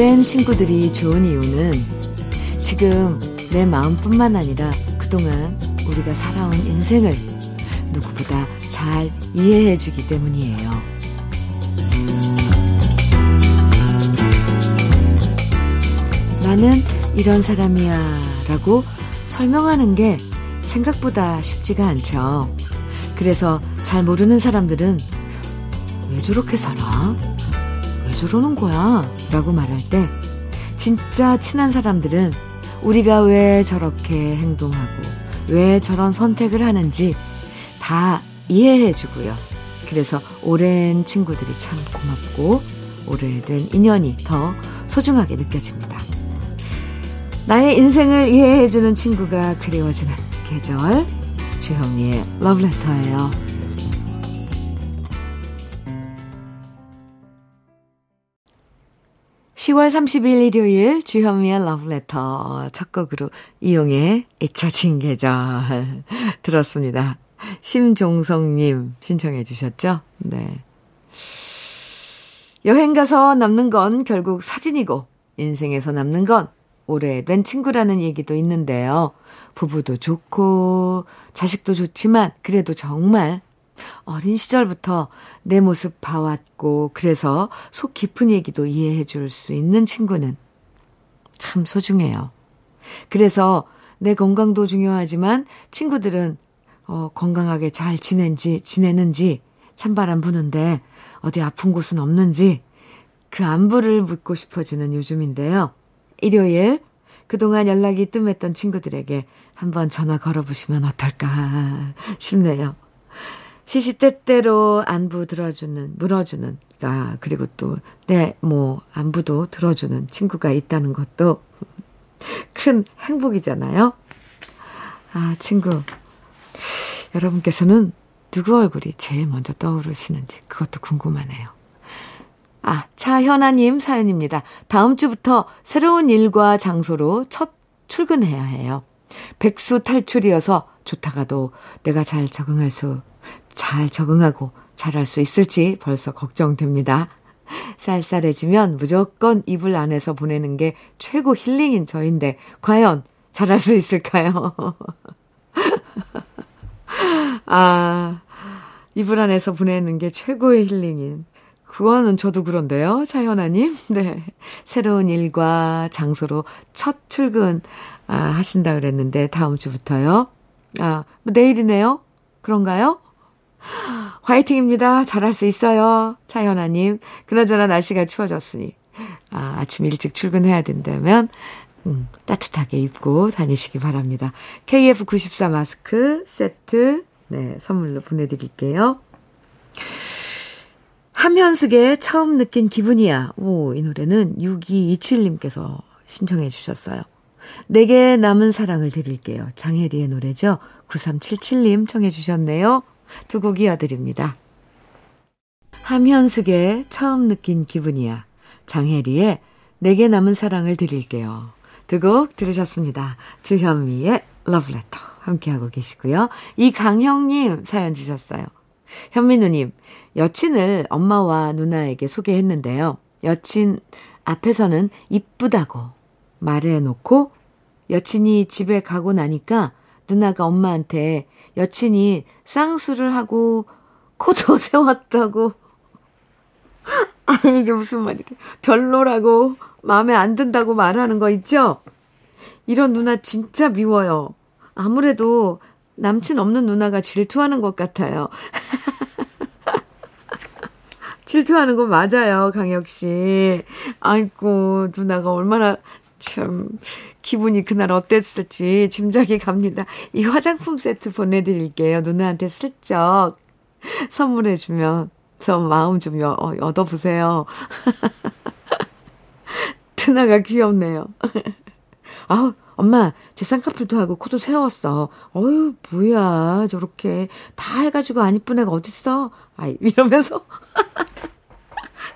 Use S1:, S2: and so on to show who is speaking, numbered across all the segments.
S1: 오랜 친구들이 좋은 이유는 지금 내 마음뿐만 아니라 그동안 우리가 살아온 인생을 누구보다 잘 이해해 주기 때문이에요. 나는 이런 사람이야 라고 설명하는 게 생각보다 쉽지가 않죠. 그래서 잘 모르는 사람들은 왜 저렇게 살아? 왜 저러는 거야? 라고 말할 때 진짜 친한 사람들은 우리가 왜 저렇게 행동하고 왜 저런 선택을 하는지 다 이해해 주고요. 그래서 오랜 친구들이 참 고맙고 오래된 인연이 더 소중하게 느껴집니다. 나의 인생을 이해해 주는 친구가 그리워지는 계절 주현미의 러브레터예요. 10월 30일 일요일 주현미의 러브레터 첫 곡으로 이용해 잊혀진 계절 들었습니다. 심종성님 신청해 주셨죠? 네. 여행 가서 남는 건 결국 사진이고 인생에서 남는 건 오래된 친구라는 얘기도 있는데요. 부부도 좋고 자식도 좋지만 그래도 정말 어린 시절부터 내 모습 봐왔고 그래서 속 깊은 얘기도 이해해 줄 수 있는 친구는 참 소중해요. 그래서 내 건강도 중요하지만 친구들은 어, 건강하게 잘 지낸지, 지내는지 찬바람 부는데 어디 아픈 곳은 없는지 그 안부를 묻고 싶어지는 요즘인데요. 일요일 그동안 연락이 뜸했던 친구들에게 한번 전화 걸어보시면 어떨까 싶네요. 시시때때로 안부 들어주는, 물어주는, 아, 그리고 또, 내, 뭐, 안부도 들어주는 친구가 있다는 것도 큰 행복이잖아요. 아, 친구. 여러분께서는 누구 얼굴이 제일 먼저 떠오르시는지 그것도 궁금하네요. 아, 차현아님 사연입니다. 다음 주부터 새로운 일과 장소로 첫 출근해야 해요. 백수 탈출이어서 좋다가도 내가 잘 적응할 수, 잘 적응하고 잘할 수 있을지 벌써 걱정됩니다. 쌀쌀해지면 무조건 이불 안에서 보내는 게 최고 힐링인 저인데, 과연 잘할 수 있을까요? 아, 이불 안에서 보내는 게 최고의 힐링인 그거는 저도 그런데요, 차현아님. 네. 새로운 일과 장소로 첫 출근, 아, 하신다 그랬는데, 다음 주부터요. 아, 뭐 내일이네요? 그런가요? 화이팅입니다. 잘할 수 있어요. 차현아님. 그나저나 날씨가 추워졌으니, 아, 아침 일찍 출근해야 된다면, 음, 따뜻하게 입고 다니시기 바랍니다. KF94 마스크 세트, 네, 선물로 보내드릴게요. 함현숙의 처음 느낀 기분이야. 오, 이 노래는 6227님께서 신청해 주셨어요. 내게 남은 사랑을 드릴게요. 장혜리의 노래죠. 9377님 청해 주셨네요. 두 곡 이어드립니다. 함현숙의 처음 느낀 기분이야. 장혜리의 내게 남은 사랑을 드릴게요. 두 곡 들으셨습니다. 주현미의 러브레터 함께하고 계시고요. 이강형님 사연 주셨어요. 현민우님, 여친을 엄마와 누나에게 소개했는데요. 여친 앞에서는 이쁘다고 말해놓고 여친이 집에 가고 나니까 누나가 엄마한테 여친이 쌍수를 하고 코도 세웠다고. 아, 이게 무슨 말이래. 별로라고 마음에 안 든다고 말하는 거 있죠? 이런 누나 진짜 미워요. 아무래도 남친 없는 누나가 질투하는 것 같아요. 질투하는 거 맞아요, 강혁 씨. 아이고, 누나가 얼마나 참 기분이 그날 어땠을지 짐작이 갑니다. 이 화장품 세트 보내드릴게요. 누나한테 슬쩍 선물해주면 저 마음 좀 여, 어, 얻어보세요. 누나가 귀엽네요. 아우, 엄마, 제 쌍꺼풀도 하고 코도 세웠어. 어유 뭐야, 저렇게. 다 해가지고 안 이쁜 애가 어딨어? 아이, 이러면서.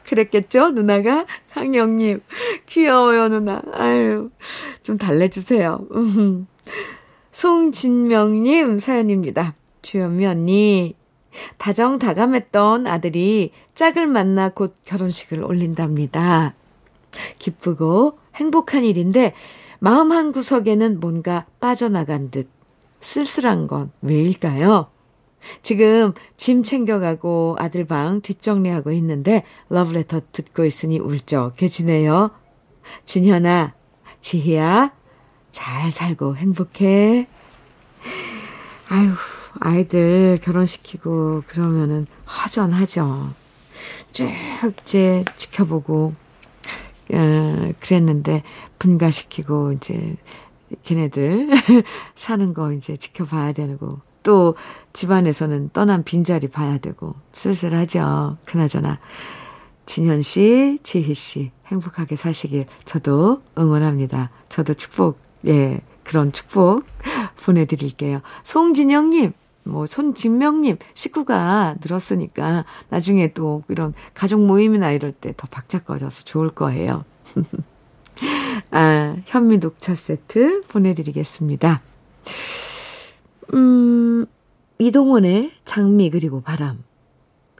S1: 그랬겠죠, 누나가? 강영님. 귀여워요, 누나. 아유, 좀 달래주세요. 음. 송진명님 사연입니다. 주현미 언니. 다정다감했던 아들이 짝을 만나 곧 결혼식을 올린답니다. 기쁘고 행복한 일인데 마음 한 구석에는 뭔가 빠져나간 듯 쓸쓸한 건 왜일까요? 지금 짐 챙겨가고 아들 방 뒷정리하고 있는데 러브레터 듣고 있으니 울적해지네요. 진현아, 지희야, 잘 살고 행복해. 아유, 아이들 결혼시키고 그러면은 허전하죠. 쭉 이제 지켜보고, 어, 그랬는데 분가시키고 이제 걔네들 사는 거 이제 지켜봐야 되고 또 집안에서는 떠난 빈자리 봐야 되고 쓸쓸하죠. 그나저나 진현 씨, 지희 씨 행복하게 사시길 저도 응원합니다. 저도 축복 예 그런 축복 보내드릴게요. 송진영님, 뭐 손진명님 식구가 늘었으니까 나중에 또 이런 가족 모임이나 이럴 때 더 박작거려서 좋을 거예요. 아, 현미 녹차 세트 보내드리겠습니다. 음, 이동원의 장미 그리고 바람.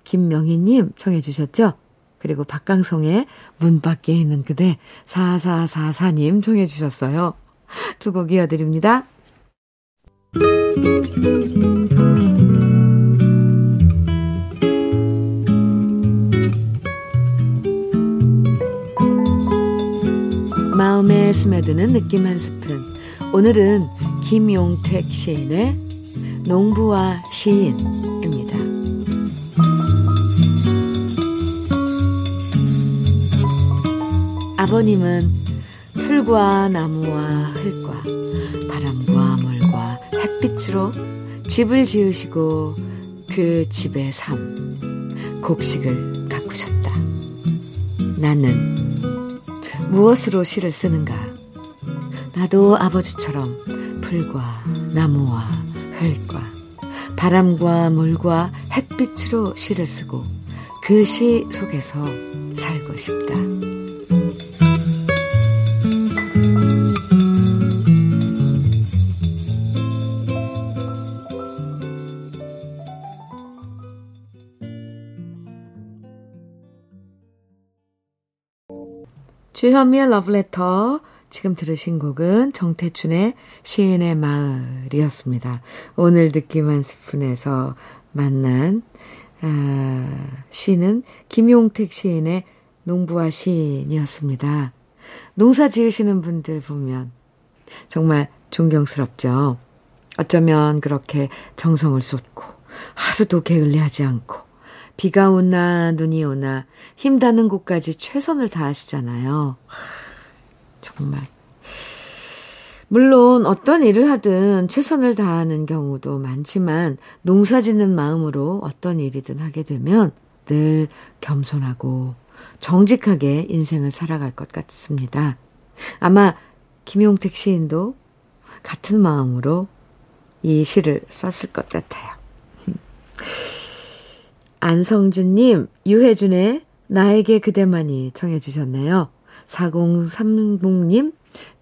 S1: 김명희님 청해주셨죠? 그리고 박강성의 문 밖에 있는 그대 4444님 청해주셨어요. 두 곡 이어드립니다. 마음에 스며드는 느낌 한 스푼. 오늘은 김용택 시인의 농부와 시인입니다. 아버님은 풀과 나무와 흙과 바람과 물과 햇빛으로 집을 지으시고 그 집의 삶, 곡식을 가꾸셨다. 나는 무엇으로 시를 쓰는가? 나도 아버지처럼 풀과 나무와 흙과 바람과 물과 햇빛으로 시를 쓰고 그 시 속에서 살고 싶다. 주현미의 러브레터. 지금 들으신 곡은 정태춘의 시인의 마을이었습니다. 오늘 한 스푼에서 만난, 아, 시는 김용택 시인의 농부와 시인이었습니다. 농사 지으시는 분들 보면 정말 존경스럽죠. 어쩌면 그렇게 정성을 쏟고 하루도 게을리하지 않고 비가 오나 눈이 오나 힘닿는 곳까지 최선을 다하시잖아요. 정말. 물론 어떤 일을 하든 최선을 다하는 경우도 많지만 농사 짓는 마음으로 어떤 일이든 하게 되면 늘 겸손하고 정직하게 인생을 살아갈 것 같습니다. 아마 김용택 시인도 같은 마음으로 이 시를 썼을 것 같아요. 안성준님, 유혜준의 나에게 그대만이 청해주셨네요. 4030님,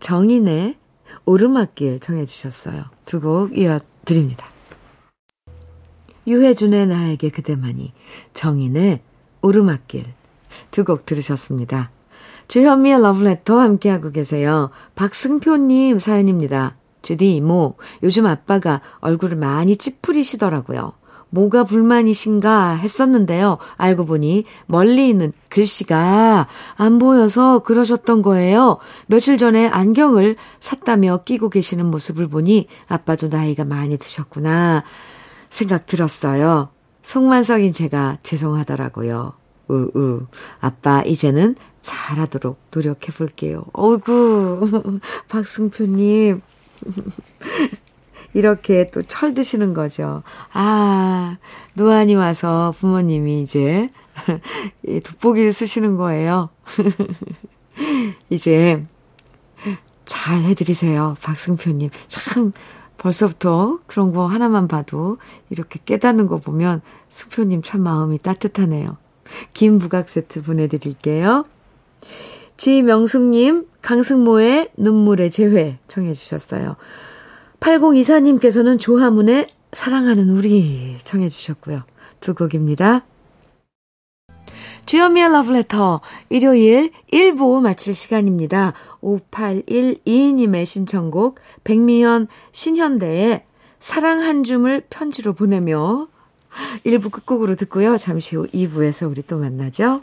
S1: 정인의 오르막길 청해 주셨어요. 두 곡 이어드립니다. 유혜준의 나에게 그대만이, 정인의 오르막길 두 곡 들으셨습니다. 주현미의 러브레터 함께하고 계세요. 박승표님 사연입니다. 주디 이모, 요즘 아빠가 얼굴을 많이 찌푸리시더라고요. 뭐가 불만이신가 했었는데요. 알고 보니 멀리 있는 글씨가 안 보여서 그러셨던 거예요. 며칠 전에 안경을 샀다며 끼고 계시는 모습을 보니 아빠도 나이가 많이 드셨구나 생각 들었어요. 속만석인 제가 죄송하더라고요. 우우. 아빠 이제는 잘하도록 노력해 볼게요. 어이구. 박승표님. 이렇게 또 철 드시는 거죠. 아, 노안이 와서 부모님이 이제 돋보기를 쓰시는 거예요. 이제 잘 해드리세요. 박승표님. 참, 벌써부터 그런 거 하나만 봐도 이렇게 깨닫는 거 보면 승표님 참 마음이 따뜻하네요. 김 부각 세트 보내드릴게요. 지명숙님, 강승모의 눈물의 재회 청해주셨어요. 8024님께서는 조하문의 사랑하는 우리 청해 주셨고요. 두 곡입니다. 주현미의 러브레터 일요일 1부 마칠 시간입니다. 5812님의 신청곡 백미연 신현대의 사랑 한 줌을 편지로 보내며 1부 끝곡으로 듣고요. 잠시 후 2부에서 우리 또 만나죠.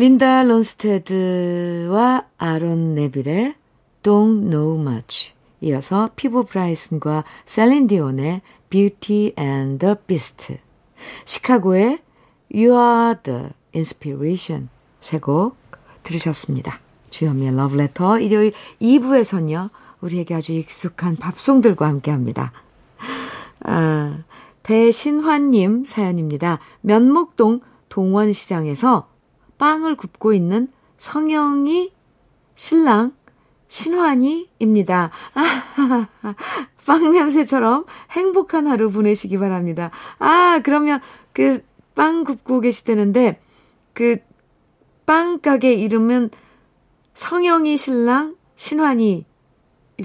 S1: 린다 론스테드와 아론 네빌의 Don't Know Much 이어서 피보 브라이슨과 셀린 디온의 Beauty and the Beast 시카고의 You Are the Inspiration 세곡 들으셨습니다. 주현미의 러브레터 일요일 2부에서는요. 우리에게 아주 익숙한 밥송들과 함께합니다. 아, 배신환님 사연입니다. 면목동 동원시장에서 빵을 굽고 있는 성영이 신랑 신환이입니다. 아, 빵 냄새처럼 행복한 하루 보내시기 바랍니다. 아, 그러면 그 빵 굽고 계시다는데 그 빵 가게 이름은 성영이 신랑 신환이일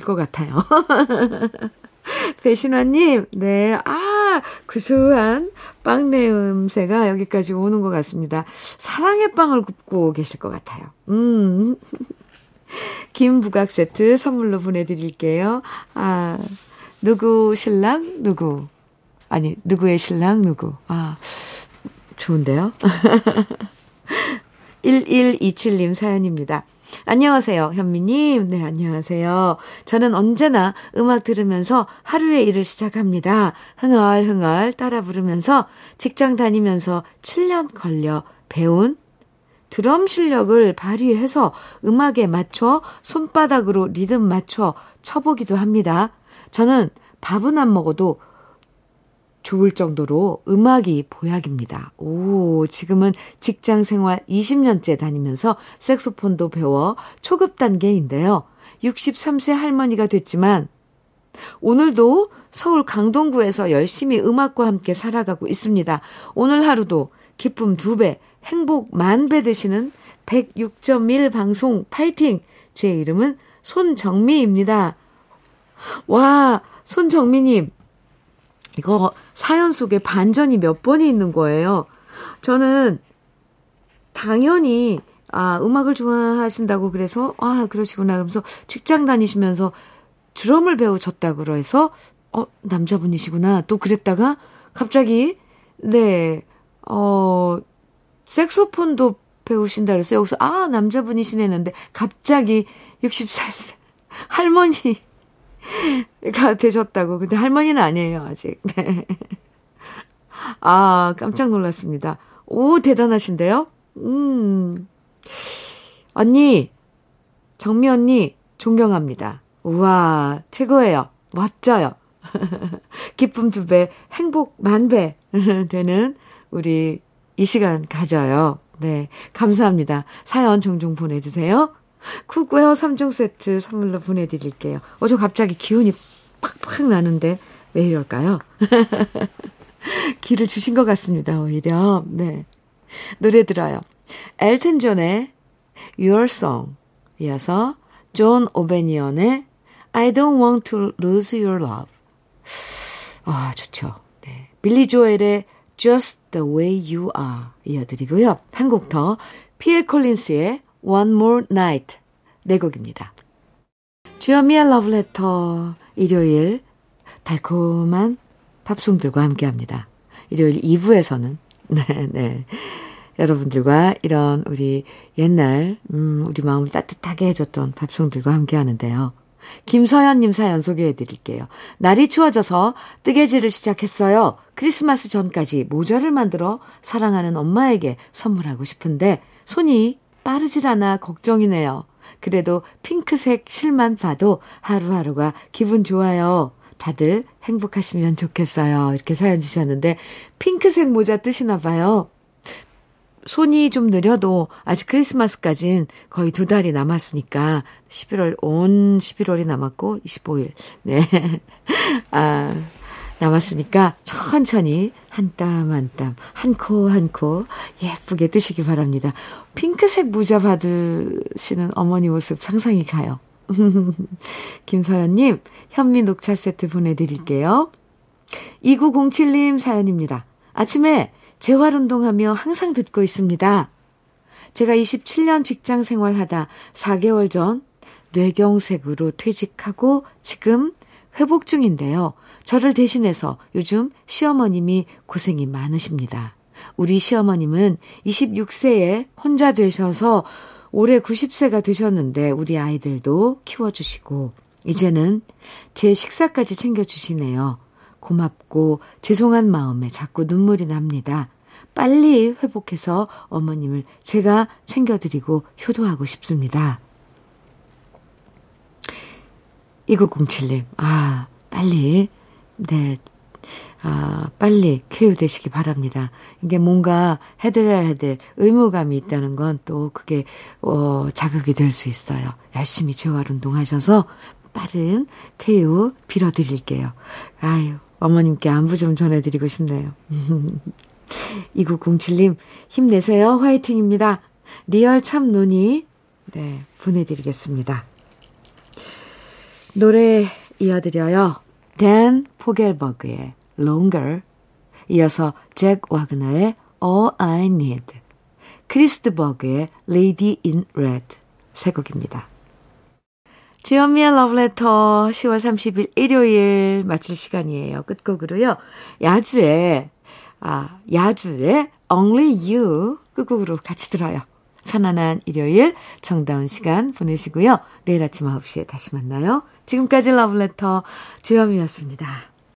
S1: 것 같아요. 배신화님, 네, 아, 구수한 빵 냄새가 여기까지 오는 것 같습니다. 사랑의 빵을 굽고 계실 것 같아요. 음. 김부각 세트 선물로 보내드릴게요. 아, 누구 신랑? 누구? 아니, 누구의 신랑? 누구? 아, 좋은데요? 1127님 사연입니다. 안녕하세요, 현미님. 네, 안녕하세요. 저는 언제나 음악 들으면서 하루의 일을 시작합니다. 흥얼흥얼 따라 부르면서 직장 다니면서 7년 걸려 배운 드럼 실력을 발휘해서 음악에 맞춰 손바닥으로 리듬 맞춰 쳐보기도 합니다. 저는 밥은 안 먹어도 좋을 정도로 음악이 보약입니다. 오, 지금은 직장 생활 20년째 다니면서 색소폰도 배워 초급 단계인데요. 63세 할머니가 됐지만 오늘도 서울 강동구에서 열심히 음악과 함께 살아가고 있습니다. 오늘 하루도 기쁨 두 배, 행복 만 배 되시는 106.1 방송 파이팅! 제 이름은 손정미입니다. 와, 손정미님. 이거 사연 속에 반전이 몇 번이 있는 거예요. 저는 당연히 아, 음악을 좋아하신다고 그래서 아, 그러시구나. 그러면서 직장 다니시면서 드럼을 배우셨다고 그래서 어, 남자분이시구나. 또 그랬다가 갑자기 네. 어, 색소폰도 배우신다 그랬어요. 여기서 아, 남자분이시네는데 갑자기 60살 할머니 가 되셨다고. 근데 할머니는 아니에요, 아직. 네. 아, 깜짝 놀랐습니다. 오, 대단하신데요? 음. 언니, 정미 언니, 존경합니다. 우와, 최고예요. 멋져요. 기쁨 두 배, 행복 만 배 되는 우리 이 시간 가져요. 네. 감사합니다. 사연 종종 보내주세요. 쿠구웨어 3종 세트 선물로 보내드릴게요. 어, 저 갑자기 기운이 팍팍 나는데 왜 이럴까요? 기를 주신 것 같습니다, 오히려. 네. 노래 들어요. 엘튼 존의 Your Song 이어서 존 오베니언의 I Don't Want to Lose Your Love. 아, 좋죠. 네. 빌리 조엘의 Just the Way You Are 이어드리고요. 한 곡 더. 필 콜린스의 One More Night 네 곡입니다. 주현미의 러브레터 일요일 달콤한 팝송들과 함께합니다. 일요일 2부에서는 네, 네. 여러분들과 이런 우리 옛날 음, 우리 마음을 따뜻하게 해줬던 팝송들과 함께 하는데요. 김서연님 사연 소개해 드릴게요. 날이 추워져서 뜨개질을 시작했어요. 크리스마스 전까지 모자를 만들어 사랑하는 엄마에게 선물하고 싶은데 손이 빠르질 않아 걱정이네요. 그래도 핑크색 실만 봐도 하루하루가 기분 좋아요. 다들 행복하시면 좋겠어요. 이렇게 사연 주셨는데 핑크색 모자 뜨시나 봐요. 손이 좀 느려도 아직 크리스마스까진 거의 두 달이 남았으니까 11월 온 11월이 남았고 25일. 네. 아, 남았으니까 천천히 한 땀 한 땀, 한 코 한 코 예쁘게 뜨시기 바랍니다. 핑크색 모자 받으시는 어머니 모습 상상이 가요. 김서연님, 현미 녹차 세트 보내드릴게요. 2907님 사연입니다. 아침에 재활 운동하며 항상 듣고 있습니다. 제가 27년 직장 생활하다 4개월 전 뇌경색으로 퇴직하고 지금 회복 중인데요. 저를 대신해서 요즘 시어머님이 고생이 많으십니다. 우리 시어머님은 26세에 혼자 되셔서 올해 90세가 되셨는데 우리 아이들도 키워주시고 이제는 제 식사까지 챙겨주시네요. 고맙고 죄송한 마음에 자꾸 눈물이 납니다. 빨리 회복해서 어머님을 제가 챙겨드리고 효도하고 싶습니다. 2907님, 아, 빨리, 네, 아, 빨리 쾌유되시기 바랍니다. 이게 뭔가 해드려야 될 의무감이 있다는 건 또 그게, 어, 자극이 될 수 있어요. 열심히 재활 운동 하셔서 빠른 쾌유 빌어드릴게요. 아유, 어머님께 안부 좀 전해드리고 싶네요. 2907님, 힘내세요. 화이팅입니다. 리얼 참 논이, 네, 보내드리겠습니다. 노래 이어드려요. 댄 포겔버그의 Longer, 이어서 잭 와그너의 All I Need, 크리스트버그의 Lady in Red 세 곡입니다. 주현미의 러브레터 10월 30일 일요일 마칠 시간이에요. 끝곡으로요. 야주의 아, 야주의 Only You 끝곡으로 같이 들어요. 편안한 일요일 정다운 시간 보내시고요. 내일 아침 9시에 다시 만나요. 지금까지 러브레터 주현미였습니다.